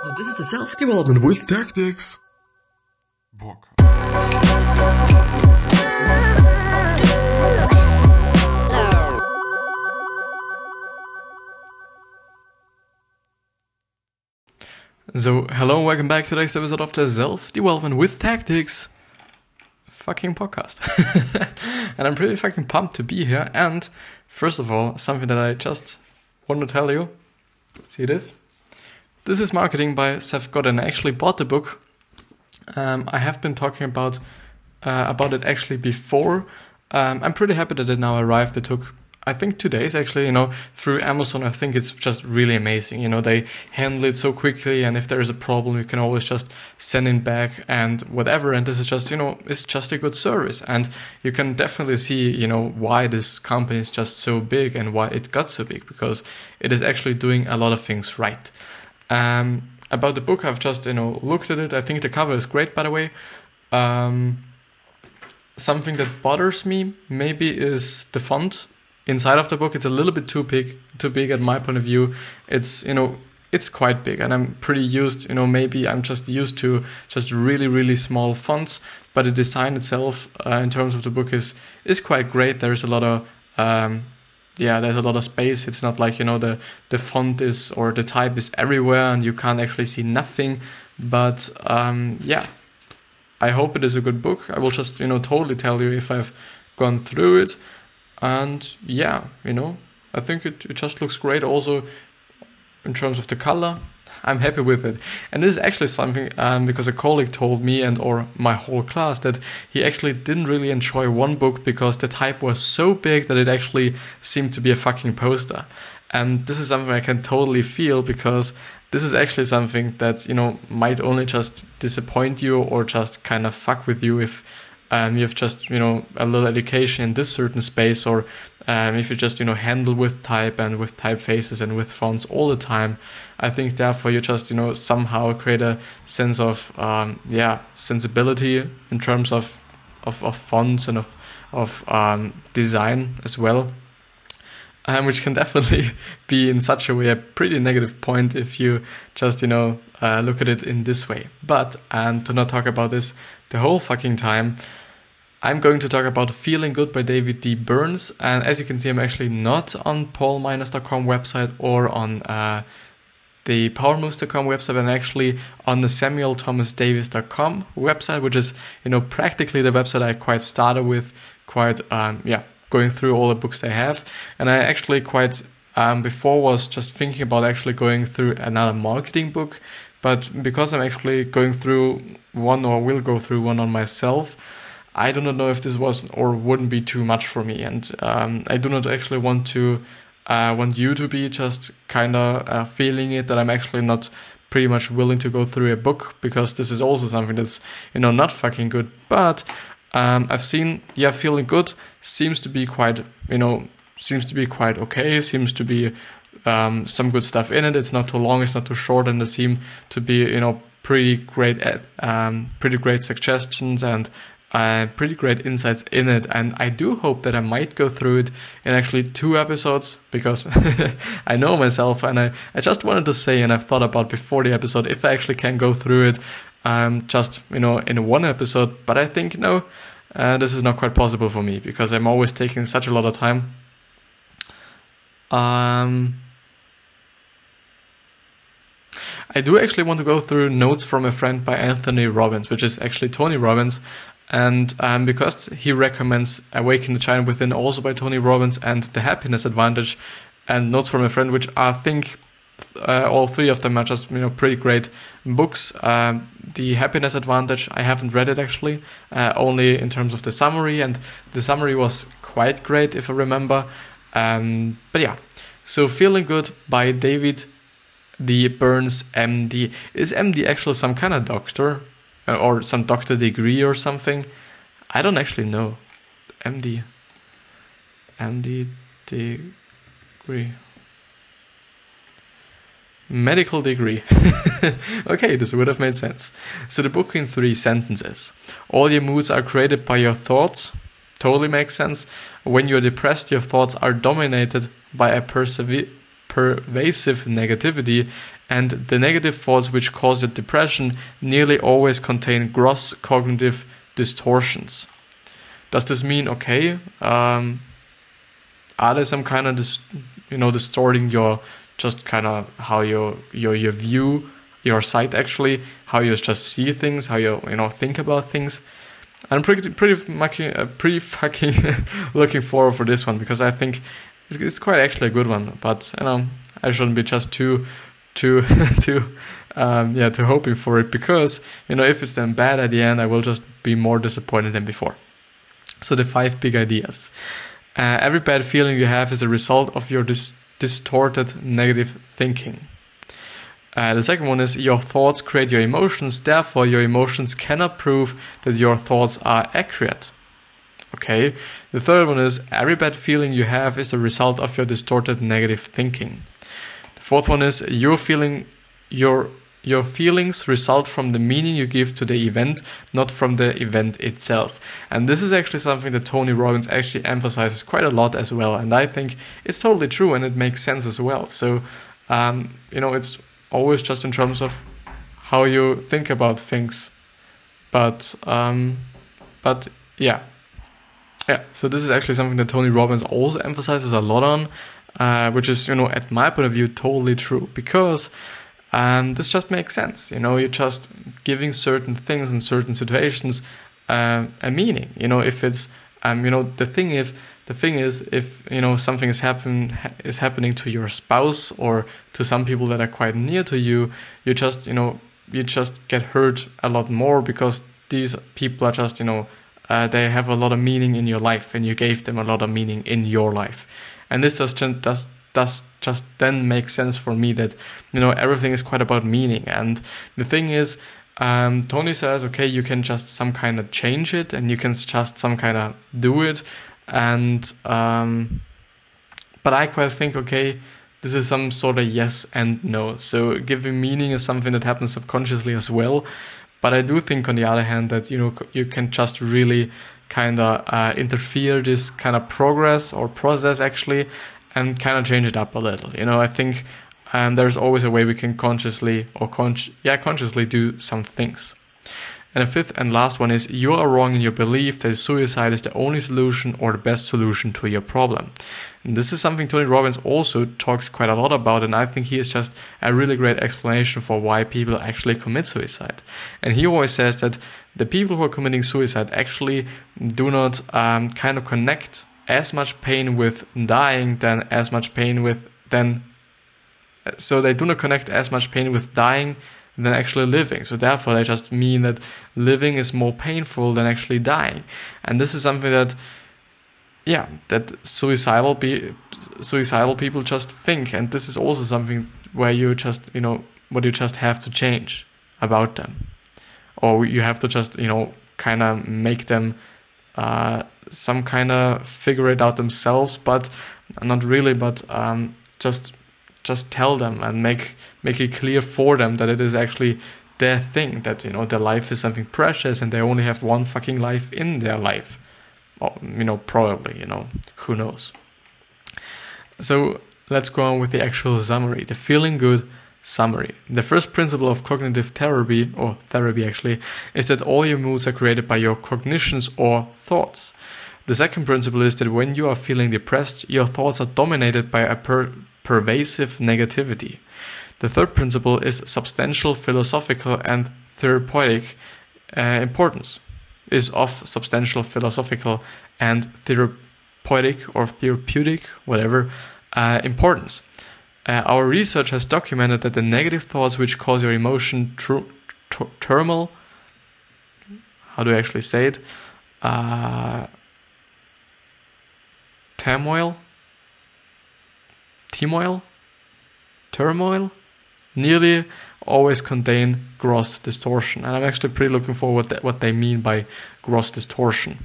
So this is the self-development with tactics. Book. So, hello, welcome back to today's episode of the Self Development with Tactics fucking podcast. and I'm pretty fucking pumped to be here. And first of all, something that I just want to tell you see this? This is marketing by Seth Godin. I actually bought the book. Um, I have been talking about uh, about it actually before. Um, I'm pretty happy that it now arrived. It took I think two days actually, you know, through Amazon. I think it's just really amazing. You know, they handle it so quickly, and if there is a problem, you can always just send it back and whatever. And this is just, you know, it's just a good service, and you can definitely see, you know, why this company is just so big and why it got so big because it is actually doing a lot of things right. Um, about the book, I've just, you know, looked at it. I think the cover is great, by the way. Um, something that bothers me maybe is the font inside of the book it's a little bit too big too big at my point of view it's you know it's quite big and i'm pretty used you know maybe i'm just used to just really really small fonts but the design itself uh, in terms of the book is is quite great there's a lot of um, yeah there's a lot of space. It's not like you know the the font is or the type is everywhere and you can't actually see nothing. But um, yeah. I hope it is a good book. I will just you know totally tell you if i've gone through it. And yeah you know i think it, it just looks great also in terms of the color i'm happy with it. And this is actually something um, because a colleague told me and or my whole class that he actually didn't really enjoy one book because the type was so big that it actually seemed to be a fucking poster. And this is something i can totally feel because this is actually something that you know might only just disappoint you or just kind of fuck with you if um, you have just you know a little education in this certain space or um, if you just you know handle with type and with typefaces and with fonts all the time i think therefore you just you know somehow create a sense of um, yeah sensibility in terms of of, of fonts and of of um, design as well um, which can definitely be in such a way a pretty negative point if you just you know uh, look at it in this way. But and to not talk about this the whole fucking time I'm going to talk about Feeling Good by David D. Burns. And as you can see, I'm actually not on paulminors.com website or on uh, the powermoves.com website. I'm actually on the samuelthomasdavies.com website, which is, you know, practically the website I quite started with, quite, um, yeah, going through all the books they have. And I actually quite, um, before was just thinking about actually going through another marketing book. But because I'm actually going through one or will go through one on myself, I do not know if this was or wouldn't be too much for me, and um, I do not actually want to uh, want you to be just kind of uh, feeling it that I'm actually not pretty much willing to go through a book because this is also something that's you know not fucking good. But um, I've seen yeah, feeling good seems to be quite you know seems to be quite okay. Seems to be um, some good stuff in it. It's not too long. It's not too short, and they seem to be you know pretty great um, pretty great suggestions and uh, pretty great insights in it. And I do hope that I might go through it in actually two episodes because I know myself and I, I just wanted to say, and I've thought about before the episode, if I actually can go through it um, just, you know, in one episode. But I think, no, uh, this is not quite possible for me because I'm always taking such a lot of time. Um, I do actually want to go through Notes from a Friend by Anthony Robbins, which is actually Tony Robbins. And um, because he recommends Awaken the Giant Within also by Tony Robbins and The Happiness Advantage and Notes from a Friend, which I think uh, all three of them are just you know pretty great books. Uh, the Happiness Advantage I haven't read it actually, uh, only in terms of the summary, and the summary was quite great if I remember. Um, but yeah, so Feeling Good by David D. Burns, MD. Is MD actually some kind of doctor? Uh, or some doctor degree or something. I don't actually know. MD. MD degree. Medical degree. okay, this would have made sense. So the book in three sentences. All your moods are created by your thoughts. Totally makes sense. When you're depressed, your thoughts are dominated by a pervasive negativity and the negative thoughts which cause your depression nearly always contain gross cognitive distortions. Does this mean okay? Um, are there some kind of dis- you know distorting your just kind of how your your your view your sight actually how you just see things how you you know think about things i'm pretty pretty fucking uh, pretty fucking looking forward for this one because i think it's, it's quite actually a good one but you know i shouldn't be just too too too um, yeah too hoping for it because you know if it's then bad at the end i will just be more disappointed than before so the five big ideas uh, every bad feeling you have is a result of your dis- distorted negative thinking. Uh, the second one is your thoughts create your emotions, therefore, your emotions cannot prove that your thoughts are accurate. Okay. The third one is every bad feeling you have is the result of your distorted negative thinking. The fourth one is your feeling your your feelings result from the meaning you give to the event, not from the event itself. And this is actually something that Tony Robbins actually emphasizes quite a lot as well. And I think it's totally true and it makes sense as well. So, um, you know, it's always just in terms of how you think about things. But, um, but yeah. Yeah, so this is actually something that Tony Robbins also emphasizes a lot on, uh, which is, you know, at my point of view, totally true. Because and this just makes sense. You know, you're just giving certain things in certain situations uh, a meaning. You know, if it's um, you know, the thing is, the thing is, if you know something is happen is happening to your spouse or to some people that are quite near to you, you just you know you just get hurt a lot more because these people are just you know uh, they have a lot of meaning in your life and you gave them a lot of meaning in your life, and this just does does just then make sense for me that you know everything is quite about meaning. And the thing is um, tony says okay you can just some kind of change it and you can just some kind of do it and um, but i quite think okay this is some sort of yes and no so giving meaning is something that happens subconsciously as well but i do think on the other hand that you know you can just really kind of uh, interfere this kind of progress or process actually and kind of change it up a little. You know, I think um, there's always a way we can consciously or con- yeah consciously do some things. And the fifth and last one is you are wrong in your belief that suicide is the only solution or the best solution to your problem. And this is something Tony Robbins also talks quite a lot about, and I think he is just a really great explanation for why people actually commit suicide. And he always says that the people who are committing suicide actually do not um, kind of connect as much pain with dying than as much pain with then so they do not connect as much pain with dying than actually living. So therefore they just mean that living is more painful than actually dying. And this is something that yeah that suicidal be suicidal people just think. And this is also something where you just you know what you just have to change about them. Or you have to just you know kind of make them uh, some kind of figure it out themselves, but not really, but um, just just tell them and make make it clear for them that it is actually their thing that you know their life is something precious and they only have one fucking life in their life. Or, you know probably you know who knows? So let's go on with the actual summary the feeling good Summary. The first principle of cognitive therapy, or therapy actually, is that all your moods are created by your cognitions or thoughts. The second principle is that when you are feeling depressed, your thoughts are dominated by a per- pervasive negativity. The third principle is substantial philosophical and therapeutic uh, importance, is of substantial philosophical and therapeutic or therapeutic, whatever, uh, importance. Uh, our research has documented that the negative thoughts which cause your emotion tr- tr- turmoil, how do I actually say it? Uh, turmoil, turmoil, turmoil, nearly always contain gross distortion. And I'm actually pretty looking forward to what they mean by gross distortion.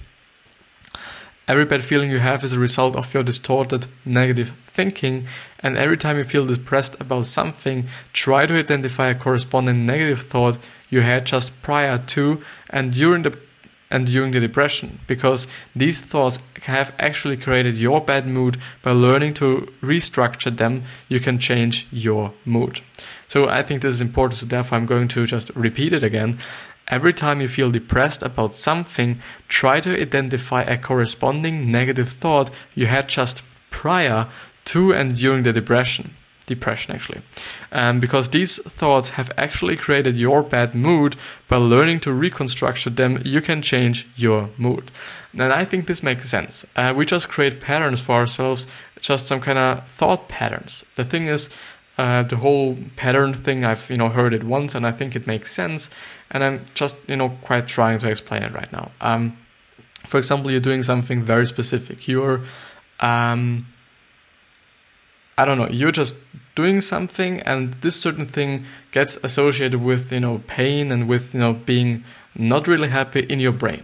Every bad feeling you have is a result of your distorted negative thinking, and every time you feel depressed about something, try to identify a corresponding negative thought you had just prior to and during the and during the depression because these thoughts have actually created your bad mood by learning to restructure them. You can change your mood. So i think this is important so therefore i'm going to just repeat it again. Every time you feel depressed about something, try to identify a corresponding negative thought you had just prior to and during the depression depression actually. Um, because these thoughts have actually created your bad mood by learning to reconstruct them you can change your mood. And i think this makes sense. Uh, we just create patterns for ourselves just some kind of thought patterns. The thing is uh, the whole pattern thing i've you know heard it once and i think it makes sense and i'm just you know quite trying to explain it right now. Um, for example you're doing something very specific. You're um, I don't know, you're just doing something and this certain thing gets associated with, you know, pain and with, you know, being not really happy in your brain.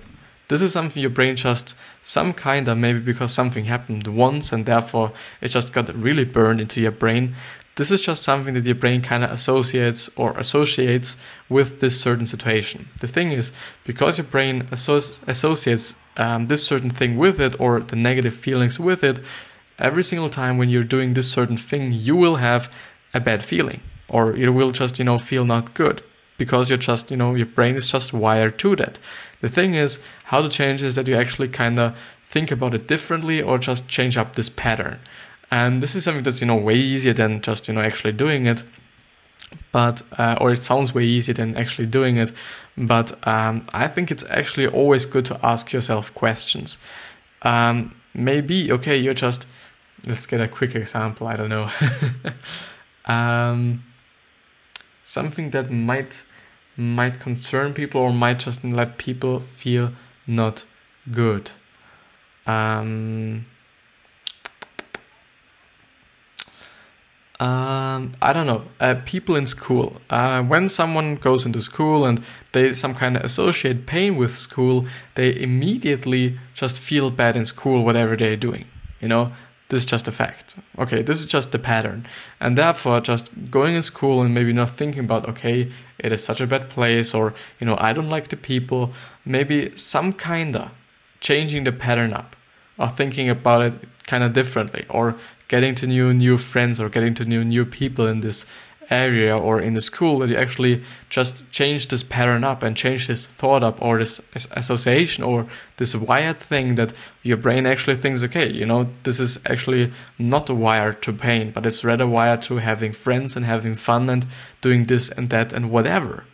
This is something your brain just some kind of maybe because something happened once and therefore it just got really burned into your brain. This is just something that your brain kind of associates or associates with this certain situation. The thing is, because your brain associ- associates um, this certain thing with it or the negative feelings with it, every single time when you're doing this certain thing, you will have a bad feeling or it will just, you know, feel not good because you're just, you know, your brain is just wired to that. The thing is, how to change is that you actually kind of think about it differently or just change up this pattern. And this is something that's, you know, way easier than just, you know, actually doing it. But, uh, or it sounds way easier than actually doing it. But um, I think it's actually always good to ask yourself questions. Um, maybe, okay, you're just let's get a quick example. I don't know. um, something that might might concern people or might just let people feel not good. Um, um, I don't know. Uh, people in school. Uh, when someone goes into school and they some kind of associate pain with school, they immediately just feel bad in school, whatever they're doing. You know, this is just a fact. Okay, this is just the pattern. And therefore, just going in school and maybe not thinking about, okay, it is such a bad place or, you know, I don't like the people, maybe some kinda changing the pattern up or thinking about it kind of differently or getting to new new friends or getting to new new people in this area or in the school that you actually just change this pattern up and change this thought up or this association or this wired thing that your brain actually thinks okay you know this is actually not a wired to pain but it's rather wired to having friends and having fun and doing this and that and whatever.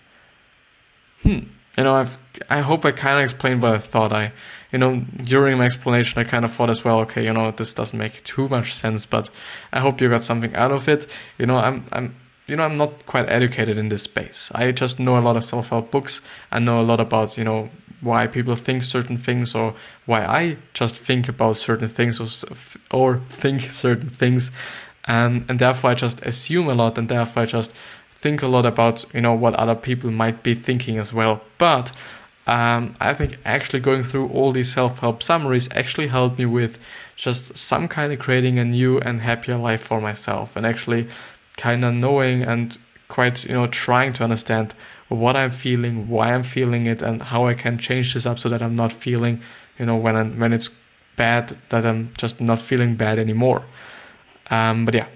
Hmm. You know i've i hope i kind of explained what i thought. I you know during my explanation i kind of thought as well okay you know this doesn't make too much sense but i hope you got something out of it. You know i'm i'm you know, I'm not quite educated in this space. I just know a lot of self help books. I know a lot about, you know, why people think certain things or why I just think about certain things or, or think certain things. And, and therefore, I just assume a lot and therefore, I just think a lot about, you know, what other people might be thinking as well. But um, I think actually going through all these self help summaries actually helped me with just some kind of creating a new and happier life for myself and actually kind of knowing and quite you know trying to understand what I'm feeling, why I'm feeling it, and how I can change this up so that I'm not feeling you know when I'm, when it's bad that I'm just not feeling bad anymore. Um, but yeah.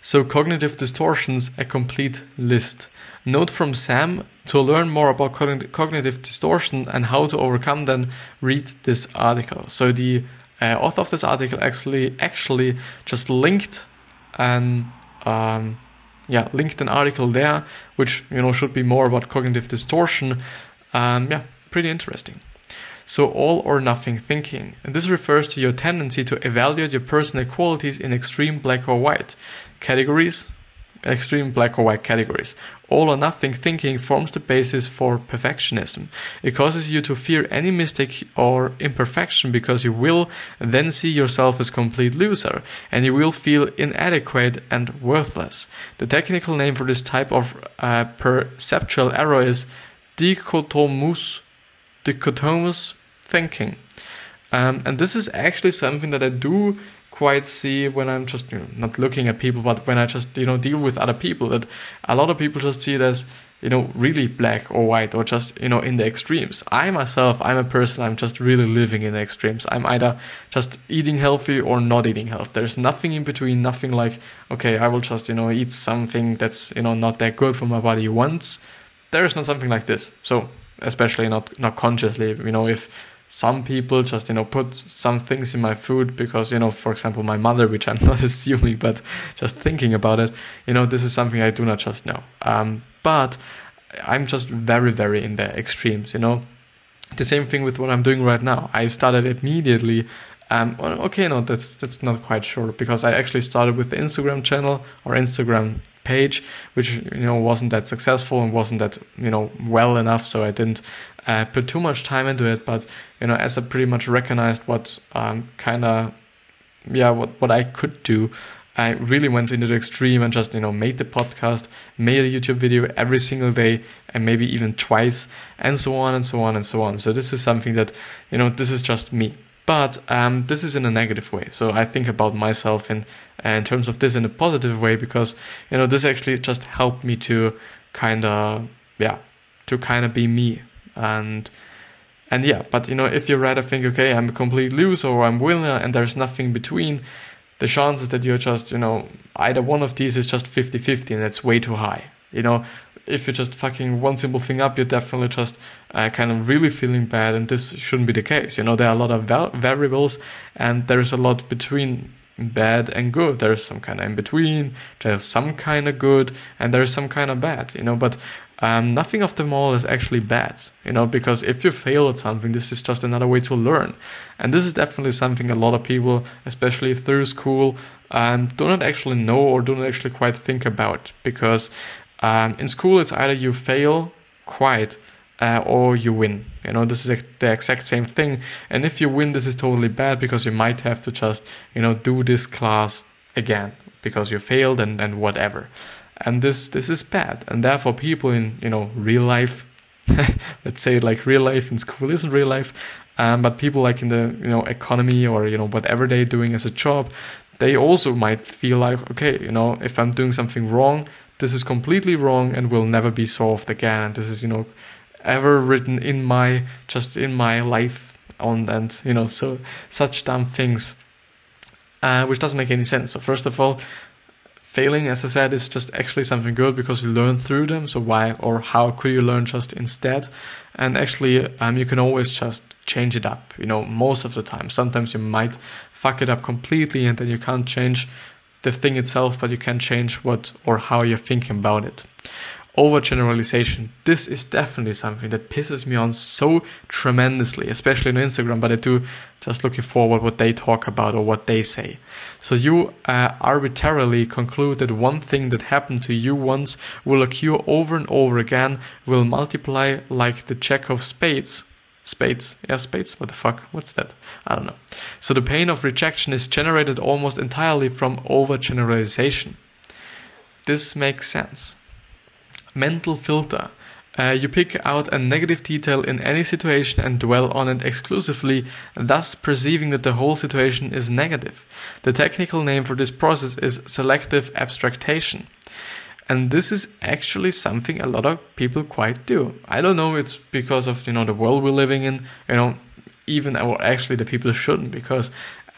So cognitive distortions, a complete list. Note from Sam: To learn more about cognitive distortion and how to overcome them, read this article. So the uh, author of this article actually actually just linked an um, yeah, linked an article there, which you know should be more about cognitive distortion. Um, yeah, pretty interesting. So all or nothing thinking. And this refers to your tendency to evaluate your personal qualities in extreme black or white categories, extreme black or white categories. All or nothing thinking forms the basis for perfectionism. It causes you to fear any mistake or imperfection because you will then see yourself as a complete loser and you will feel inadequate and worthless. The technical name for this type of uh, perceptual error is dichotomous, dichotomous thinking. Um, and this is actually something that I do quite see when I'm just you know, not looking at people, but when I just you know deal with other people, that a lot of people just see it as you know really black or white or just you know in the extremes. I myself, I'm a person. I'm just really living in the extremes. I'm either just eating healthy or not eating healthy. There's nothing in between. Nothing like okay, I will just you know eat something that's you know not that good for my body once. There is not something like this. So especially not not consciously. You know if some people just you know put some things in my food because you know for example my mother which i'm not assuming but just thinking about it you know this is something i do not just know um, but i'm just very very in the extremes you know the same thing with what i'm doing right now i started immediately um, okay no that's that's not quite sure because i actually started with the instagram channel or instagram page, which you know wasn't that successful and wasn't that you know well enough. So I didn't uh, put too much time into it. But you know, as I pretty much recognized what um, kind of yeah what what I could do. I really went into the extreme and just, you know, made the podcast, made a YouTube video every single day and maybe even twice and so on and so on and so on. So this is something that, you know, this is just me. But um, this is in a negative way. So I think about myself in in terms of this in a positive way because you know this actually just helped me to kind of yeah to kind of be me and and yeah. But you know if you're rather think okay I'm a complete loser or I'm winner and there's nothing between, the chances that you're just you know either one of these is just 50-50 and that's way too high. You know if you're just fucking one simple thing up, you're definitely just uh, kind of really feeling bad, and this shouldn't be the case. You know, there are a lot of va- variables, and there's a lot between bad and good. There's some kind of in between. There's some kind of good, and there's some kind of bad. You know, but um, nothing of them all is actually bad. You know, because if you fail at something, this is just another way to learn, and this is definitely something a lot of people, especially through school, um, do not actually know or do not actually quite think about because um, in school, it's either you fail quite uh, or you win. You know, this is the exact same thing. And if you win, this is totally bad because you might have to just, you know, do this class again because you failed and, and whatever. And this this is bad. And therefore, people in you know real life, let's say like real life in school isn't real life, um, but people like in the you know economy or you know whatever they're doing as a job, they also might feel like okay, you know, if I'm doing something wrong, this is completely wrong and will never be solved again. And this is, you know, ever written in my just in my life on and you know so such dumb things uh, which doesn't make any sense so first of all failing as i said is just actually something good because you learn through them. So why or how could you learn just instead? And actually um, you can always just change it up you know most of the time. Sometimes you might fuck it up completely and then you can't change the thing itself, but you can change what or how you're thinking about it. Overgeneralization. This is definitely something that pisses me on so tremendously, especially on Instagram, but I do just looking forward what they talk about or what they say. So you uh, arbitrarily conclude that one thing that happened to you once will occur over and over again, will multiply like the jack of spades Spades. Yeah, spades. What the fuck? What's that? I don't know. So the pain of rejection is generated almost entirely from overgeneralization. This makes sense. Mental filter. Uh, you pick out a negative detail in any situation and dwell on it exclusively, thus perceiving that the whole situation is negative. The technical name for this process is selective abstraction. And this is actually something a lot of people quite do. I don't know it's because of you know the world we're living in, you know, even or actually the people shouldn't because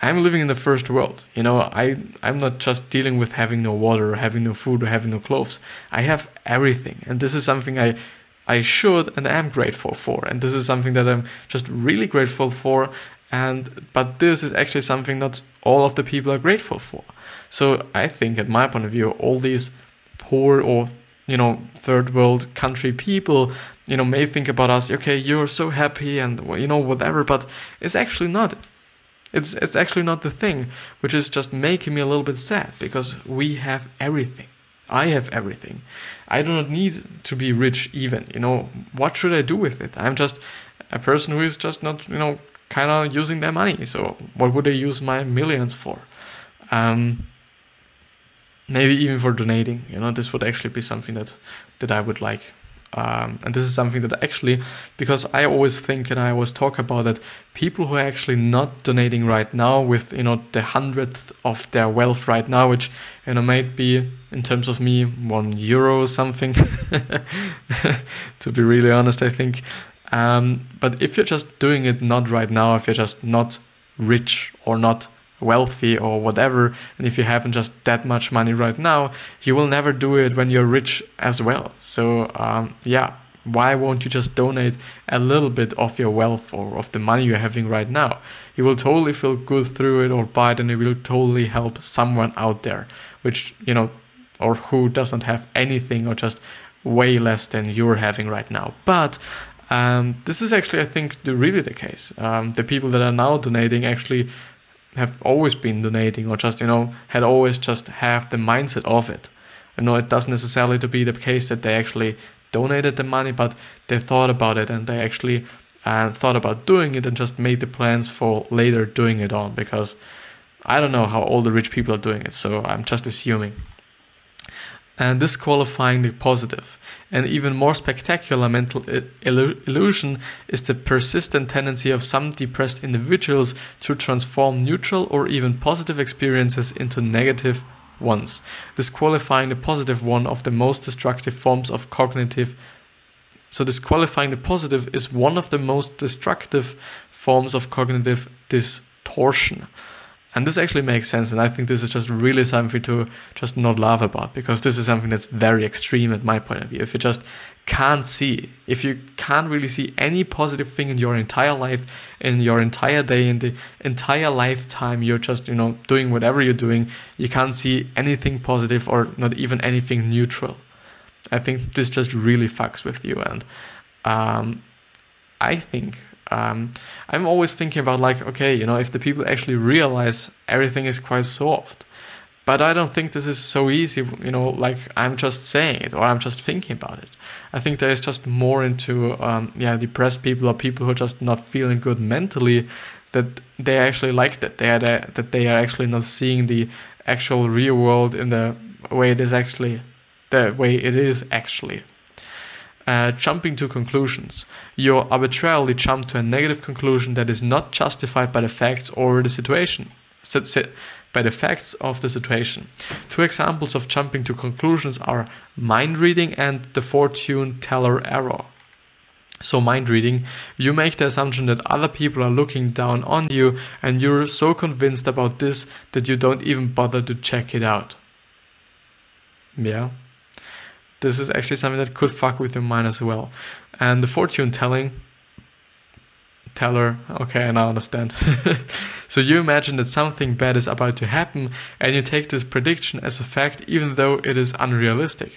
I'm living in the first world. You know, I I'm not just dealing with having no water or having no food or having no clothes. I have everything. And this is something I I should and am grateful for. And this is something that I'm just really grateful for and but this is actually something not all of the people are grateful for. So I think at my point of view all these poor or you know third world country people you know may think about us okay you're so happy and you know whatever but it's actually not it's it's actually not the thing which is just making me a little bit sad because we have everything. I have everything. I do not need to be rich even you know? What should i do with it? I'm just a person who is just not you know kind of using their money. So what would i use my millions for? Um maybe even for donating you know? This would actually be something that that i would like Um, and this is something that actually, because I always think and I always talk about that people who are actually not donating right now with, you know, the hundredth of their wealth right now, which, you know, might be in terms of me, one euro or something, to be really honest, I think. Um, but if you're just doing it not right now, if you're just not rich or not wealthy or whatever, and if you haven't just that much money right now, you will never do it when you're rich as well. So, um, yeah, why won't you just donate a little bit of your wealth or of the money you're having right now? You will totally feel good through it or buy it, and it will totally help someone out there, which, you know, or who doesn't have anything or just way less than you're having right now. But um, this is actually, I think, the, really the case. Um, the people that are now donating actually have always been donating or just you know had always just have the mindset of it. I know it doesn't necessarily to be the case that they actually donated the money but they thought about it and they actually uh, thought about doing it and just made the plans for later doing it on because i don't know how all the rich people are doing it so i'm just assuming and disqualifying the positive. An even more spectacular mental illusion is the persistent tendency of some depressed individuals to transform neutral or even positive experiences into negative ones, disqualifying the positive one of the most destructive forms of cognitive. So, disqualifying the positive is one of the most destructive forms of cognitive distortion. And this actually makes sense. And I think this is just really something to just not laugh about because this is something that's very extreme at my point of view. If you just can't see, if you can't really see any positive thing in your entire life, in your entire day, in the entire lifetime, you're just, you know, doing whatever you're doing, you can't see anything positive or not even anything neutral. I think this just really fucks with you. And um, I think um, I'm always thinking about like, okay, you know, if the people actually realize everything is quite soft, but I don't think this is so easy, you know, like I'm just saying it or I'm just thinking about it. I think there is just more into, um, yeah, depressed people or people who are just not feeling good mentally that they actually like that. They are the, that they are actually not seeing the actual real world in the way it is actually, the way it is actually uh, jumping to conclusions. You arbitrarily jump to a negative conclusion that is not justified by the facts or the situation. By the facts of the situation. Two examples of jumping to conclusions are mind reading and the fortune teller error. So, mind reading, you make the assumption that other people are looking down on you, and you're so convinced about this that you don't even bother to check it out. Yeah, this is actually something that could fuck with your mind as well. And the fortune telling teller, okay, and I understand. so you imagine that something bad is about to happen and you take this prediction as a fact even though it is unrealistic.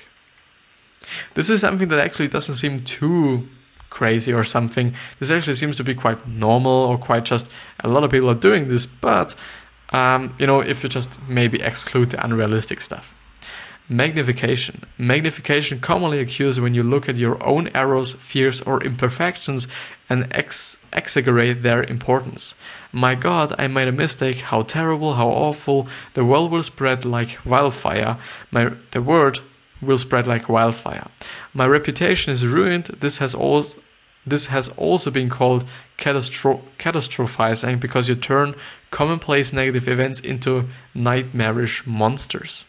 This is something that actually doesn't seem too crazy or something. This actually seems to be quite normal or quite just a lot of people are doing this, but um, you know, if you just maybe exclude the unrealistic stuff. Magnification. Magnification commonly occurs when you look at your own errors, fears, or imperfections and ex- exaggerate their importance. My God, I made a mistake. How terrible, how awful. The world will spread like wildfire. My, the word will spread like wildfire. My reputation is ruined. This has all. This has also been called catastro- catastrophizing because you turn commonplace negative events into nightmarish monsters.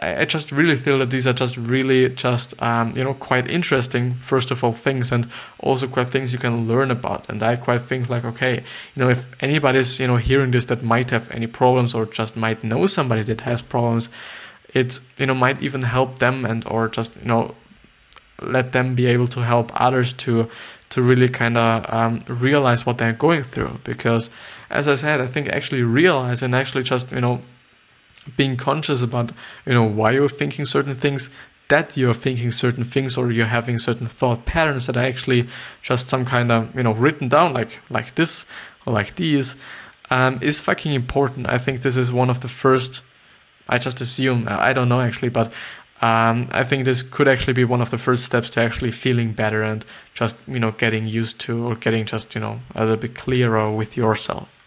I just really feel that these are just really just um, you know quite interesting first of all things and also quite things you can learn about. And I quite think like okay you know if anybody's you know hearing this that might have any problems or just might know somebody that has problems it you know might even help them and or just you know let them be able to help others to to really kind of um, realize what they're going through. Because as I said I think actually realize and actually just you know being conscious about you know why you're thinking certain things that you're thinking certain things or you're having certain thought patterns that are actually just some kind of you know written down like like this or like these um, is fucking important i think this is one of the first i just assume i don't know actually but um, I think this could actually be one of the first steps to actually feeling better and just you know getting used to or getting just you know a little bit clearer with yourself.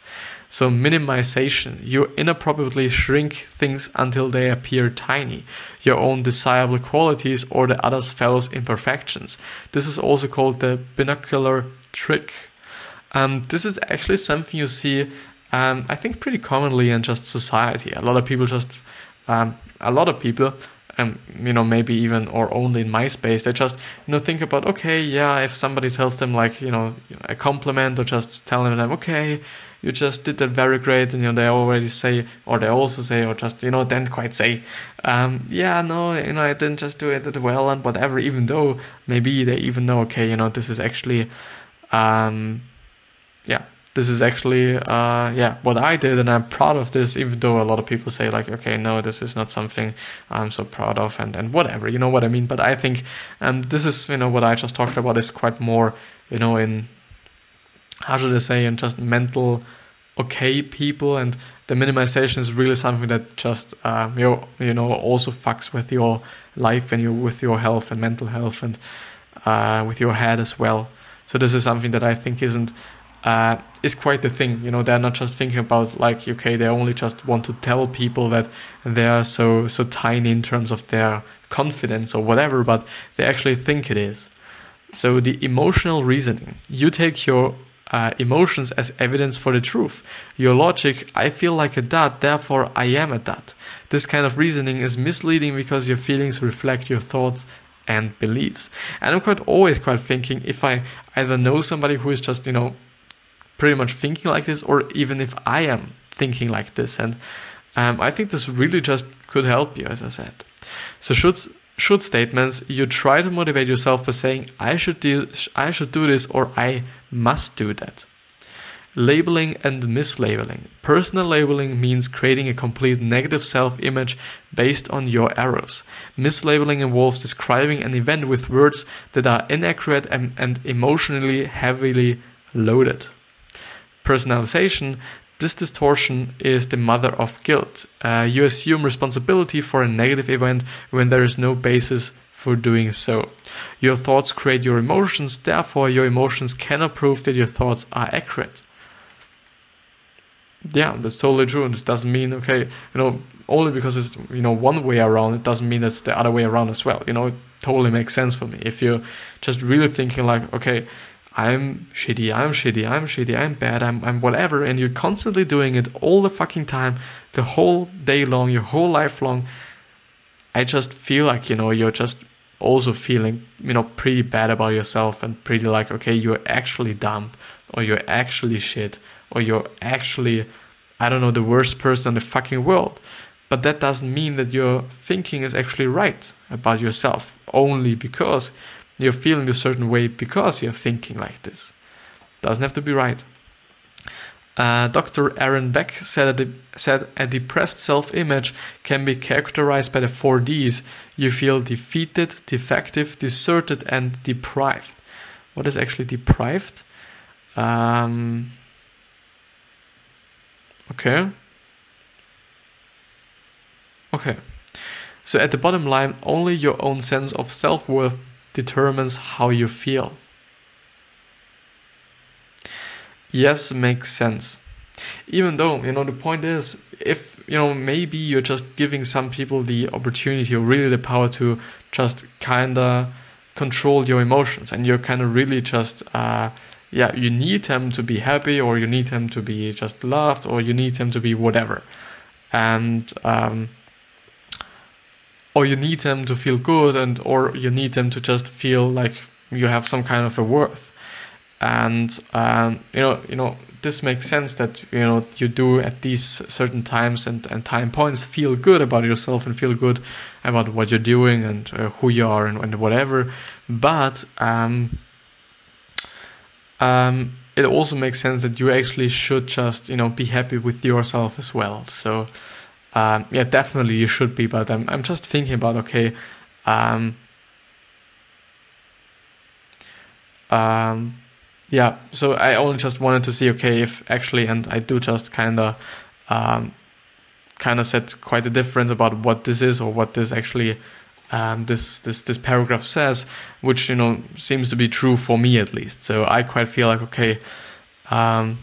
So, minimization, you inappropriately shrink things until they appear tiny, your own desirable qualities or the other's fellow's imperfections. This is also called the binocular trick. Um, this is actually something you see, um, I think, pretty commonly in just society. A lot of people just, um, a lot of people and you know maybe even or only in MySpace they just you know think about okay yeah if somebody tells them like you know a compliment or just telling them okay you just did that very great and you know they already say or they also say or just you know then quite say. Um, yeah no you know I didn't just do it well and whatever even though maybe they even know okay you know this is actually um, yeah this is actually uh, yeah what I did and I'm proud of this even though a lot of people say like okay no this is not something I'm so proud of and, and whatever you know what I mean? But I think um, this is you know what I just talked about is quite more you know in how should I say and just mental okay people and the minimization is really something that just um, you you know also fucks with your life and you with your health and mental health and uh, with your head as well so this is something that I think isn't uh, is quite the thing. You know, they're not just thinking about like okay, they only just want to tell people that they are so so tiny in terms of their confidence or whatever, but they actually think it is. So the emotional reasoning, you take your uh, emotions as evidence for the truth. Your logic, I feel like a dad, therefore I am a dad. This kind of reasoning is misleading because your feelings reflect your thoughts and beliefs. And I'm quite always quite thinking if I either know somebody who is just, you know, pretty much thinking like this, or even if I am thinking like this. And um, I think this really just could help you, as I said. So should should statements you try to motivate yourself by saying I should do I should do this or I must do that. Labeling and mislabeling. Personal labeling means creating a complete negative self image based on your errors. Mislabeling involves describing an event with words that are inaccurate and, and emotionally heavily loaded personalization, this distortion is the mother of guilt. Uh, you assume responsibility for a negative event when there is no basis for doing so. Your thoughts create your emotions, therefore, your emotions cannot prove that your thoughts are accurate. Yeah, that's totally true. And this doesn't mean, okay, you know, only because it's, you know, one way around, it doesn't mean it's the other way around as well. You know, it totally makes sense for me. If you're just really thinking, like, okay, I'm shitty, I'm shitty, I'm shitty, I'm bad, I'm, I'm whatever, and you're constantly doing it all the fucking time, the whole day long, your whole life long, I just feel like, you know, you're just also feeling, you know, pretty bad about yourself and pretty like, okay, you're actually dumb, or you're actually shit, or you're actually, I don't know, the worst person in the fucking world. But that doesn't mean that your thinking is actually right about yourself, only because you're feeling a certain way because you're thinking like this. Doesn't have to be right. Uh, Dr. Aaron Beck said, a, said a depressed self image can be characterized by the four Ds. You feel defeated, defective, deserted, and deprived. What is actually deprived? Um, okay. Okay. So at the bottom line, only your own sense of self worth determines how you feel. Yes, makes sense. Even though, you know, the point is, if, you know, maybe you're just giving some people the opportunity or really the power to just kind of control your emotions and you're kind of really just, uh, yeah, you need them to be happy or you need them to be just loved or you need them to be whatever. And, um, or you need them to feel good and or you need them to just feel like you have some kind of a worth. And um, you know you know this makes sense that you know you do at these certain times and, and time points feel good about yourself and feel good about what you're doing and uh, who you are and, and whatever. But um, um, it also makes sense that you actually should just you know be happy with yourself as well. So um, yeah, definitely you should be, but I'm, I'm just thinking about okay, um, um, yeah, so I only just wanted to see okay if actually, and I do just kind of um, kind of set quite a difference about what this is or what this actually um, this this this paragraph says, which you know seems to be true for me at least. So I quite feel like okay, um,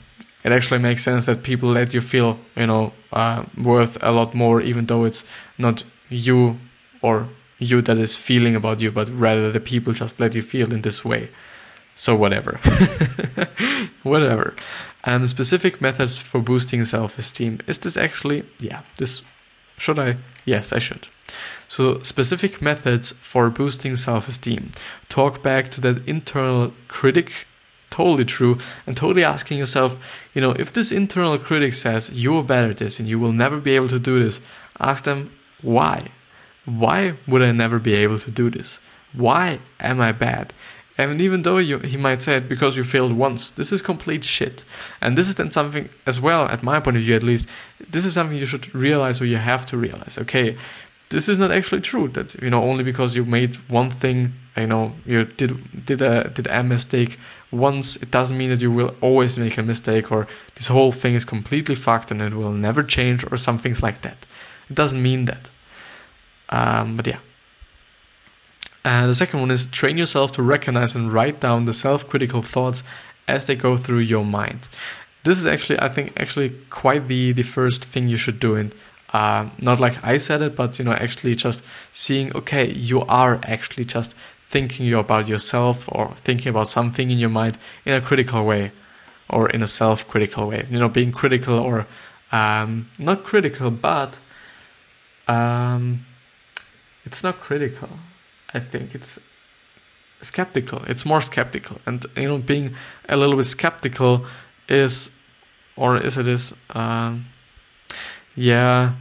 it actually makes sense that people let you feel, you know, uh, worth a lot more, even though it's not you or you that is feeling about you, but rather the people just let you feel in this way. So whatever, whatever. Um, specific methods for boosting self-esteem. Is this actually? Yeah. This should I? Yes, I should. So specific methods for boosting self-esteem. Talk back to that internal critic totally true and totally asking yourself, you know, if this internal critic says you're bad at this and you will never be able to do this, ask them why. Why would I never be able to do this? Why am I bad? And even though you, he might say it because you failed once, this is complete shit. And this is then something as well, at my point of view at least, this is something you should realize or you have to realize. Okay, this is not actually true. That you know only because you made one thing, you know, you did did a did a mistake once, it doesn't mean that you will always make a mistake or this whole thing is completely fucked and it will never change or some things like that. It doesn't mean that. Um, but yeah. And the second one is train yourself to recognize and write down the self-critical thoughts as they go through your mind. This is actually, I think, actually quite the the first thing you should do in uh, not like I said it, but you know, actually just seeing, okay, you are actually just thinking about yourself or thinking about something in your mind in a critical way or in a self-critical way. You know, being critical or um, not critical, but um, it's not critical. I think it's skeptical. It's more skeptical, and you know, being a little bit skeptical is, or is it is. Um, yeah.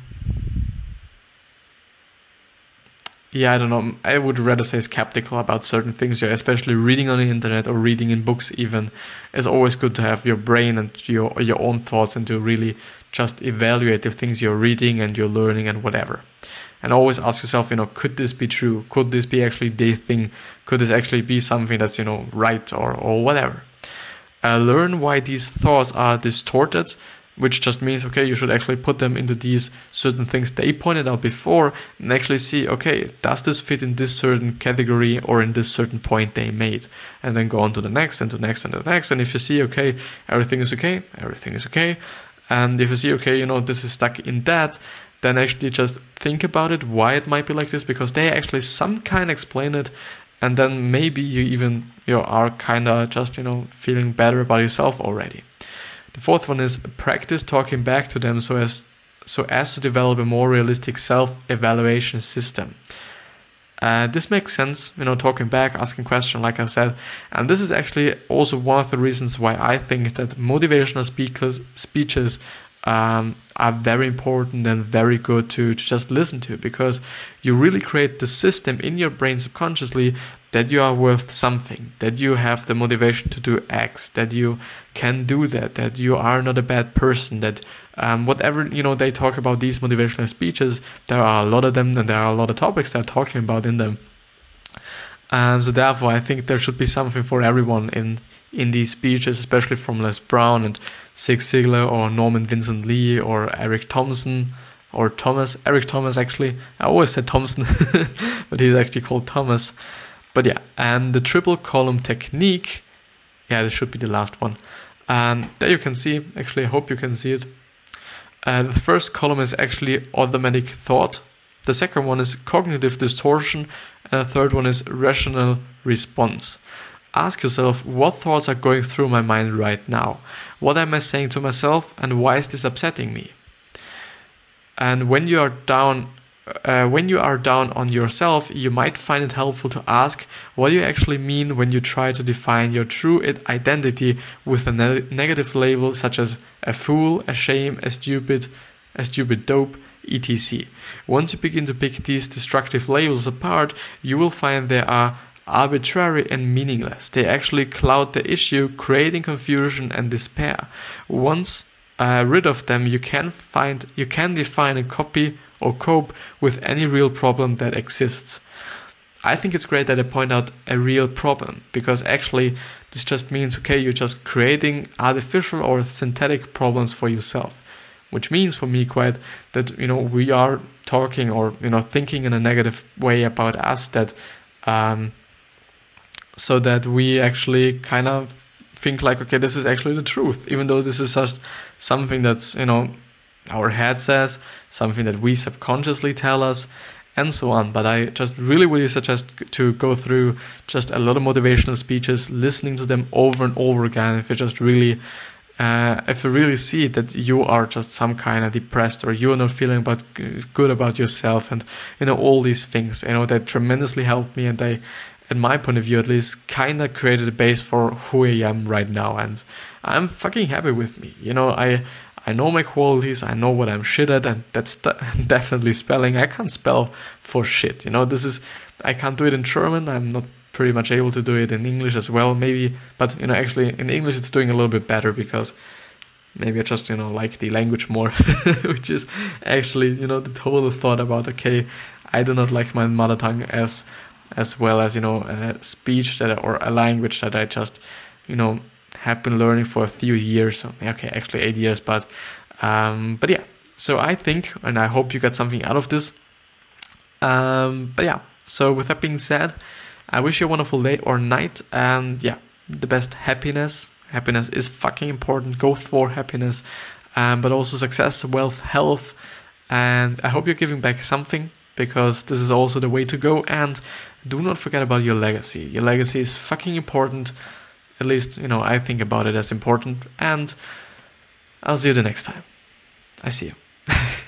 Yeah, I don't know. I would rather say skeptical about certain things, yeah, especially reading on the internet or reading in books even. It's always good to have your brain and your your own thoughts and to really just evaluate the things you're reading and you're learning and whatever. And always ask yourself, you know, could this be true? Could this be actually the thing? Could this actually be something that's, you know, right or, or whatever? Uh, learn why these thoughts are distorted which just means okay you should actually put them into these certain things they pointed out before and actually see okay does this fit in this certain category or in this certain point they made? And then go on to the next and to the next and the next. And if you see okay everything is okay everything is okay. And if you see okay you know this is stuck in that then actually just think about it why it might be like this because they actually some kind explain it. And then maybe you even you know, are kind of just you know feeling better about yourself already the fourth one is practice talking back to them so as so as to develop a more realistic self-evaluation system. Uh, this makes sense, you know, talking back, asking questions, like I said, and this is actually also one of the reasons why I think that motivational speakers speeches um, are very important and very good to, to just listen to because you really create the system in your brain subconsciously that you are worth something, that you have the motivation to do X, that you can do that, that you are not a bad person, that um, whatever you know they talk about these motivational speeches, there are a lot of them, and there are a lot of topics they're talking about in them. Um, so therefore, I think there should be something for everyone in in these speeches, especially from Les Brown and Zig Ziglar or Norman Vincent Lee or Eric Thompson or Thomas. Eric Thomas, actually, I always said Thompson, but he's actually called Thomas. But yeah, and the triple column technique, yeah, this should be the last one. Um, there you can see, actually, I hope you can see it. Uh, the first column is actually automatic thought. The second one is cognitive distortion. And the third one is rational response. Ask yourself what thoughts are going through my mind right now? What am I saying to myself and why is this upsetting me? And when you are down uh, when you are down on yourself, you might find it helpful to ask what you actually mean when you try to define your true identity with a ne- negative label such as a fool, a shame, a stupid, a stupid dope, etc. Once you begin to pick these destructive labels apart, you will find they are arbitrary and meaningless. They actually cloud the issue, creating confusion and despair. Once uh, rid of them, you can find you can define a copy or cope with any real problem that exists. I think it's great that I point out a real problem because actually this just means okay, you're just creating artificial or synthetic problems for yourself, which means for me quite that you know we are talking or you know thinking in a negative way about us that um, so that we actually kind of think like, okay, this is actually the truth, even though this is just something that's, you know, our head says, something that we subconsciously tell us, and so on. But I just really, really suggest to go through just a lot of motivational speeches, listening to them over and over again. If you just really, uh, if you really see that you are just some kind of depressed or you are not feeling about good about yourself, and you know all these things, you know that tremendously helped me, and they, in my point of view at least, kind of created a base for who I am right now, and I'm fucking happy with me. You know, I I know my qualities, I know what I'm shit at, and that's definitely spelling. I can't spell for shit, you know. This is, I can't do it in German, I'm not pretty much able to do it in English as well, maybe, but you know, actually in English it's doing a little bit better because maybe I just, you know, like the language more, which is actually, you know, the total thought about, okay, I do not like my mother tongue as, as well as, you know, a speech that, or a language that I just, you know, have been learning for a few years. Okay, actually eight years, but um, but yeah. So I think, and I hope you got something out of this. Um, but yeah. So with that being said, I wish you a wonderful day or night, and yeah, the best happiness. Happiness is fucking important. Go for happiness, um, but also success, wealth, health, and I hope you're giving back something because this is also the way to go. And do not forget about your legacy. Your legacy is fucking important. At least, you know, I think about it as important. And I'll see you the next time. I see you.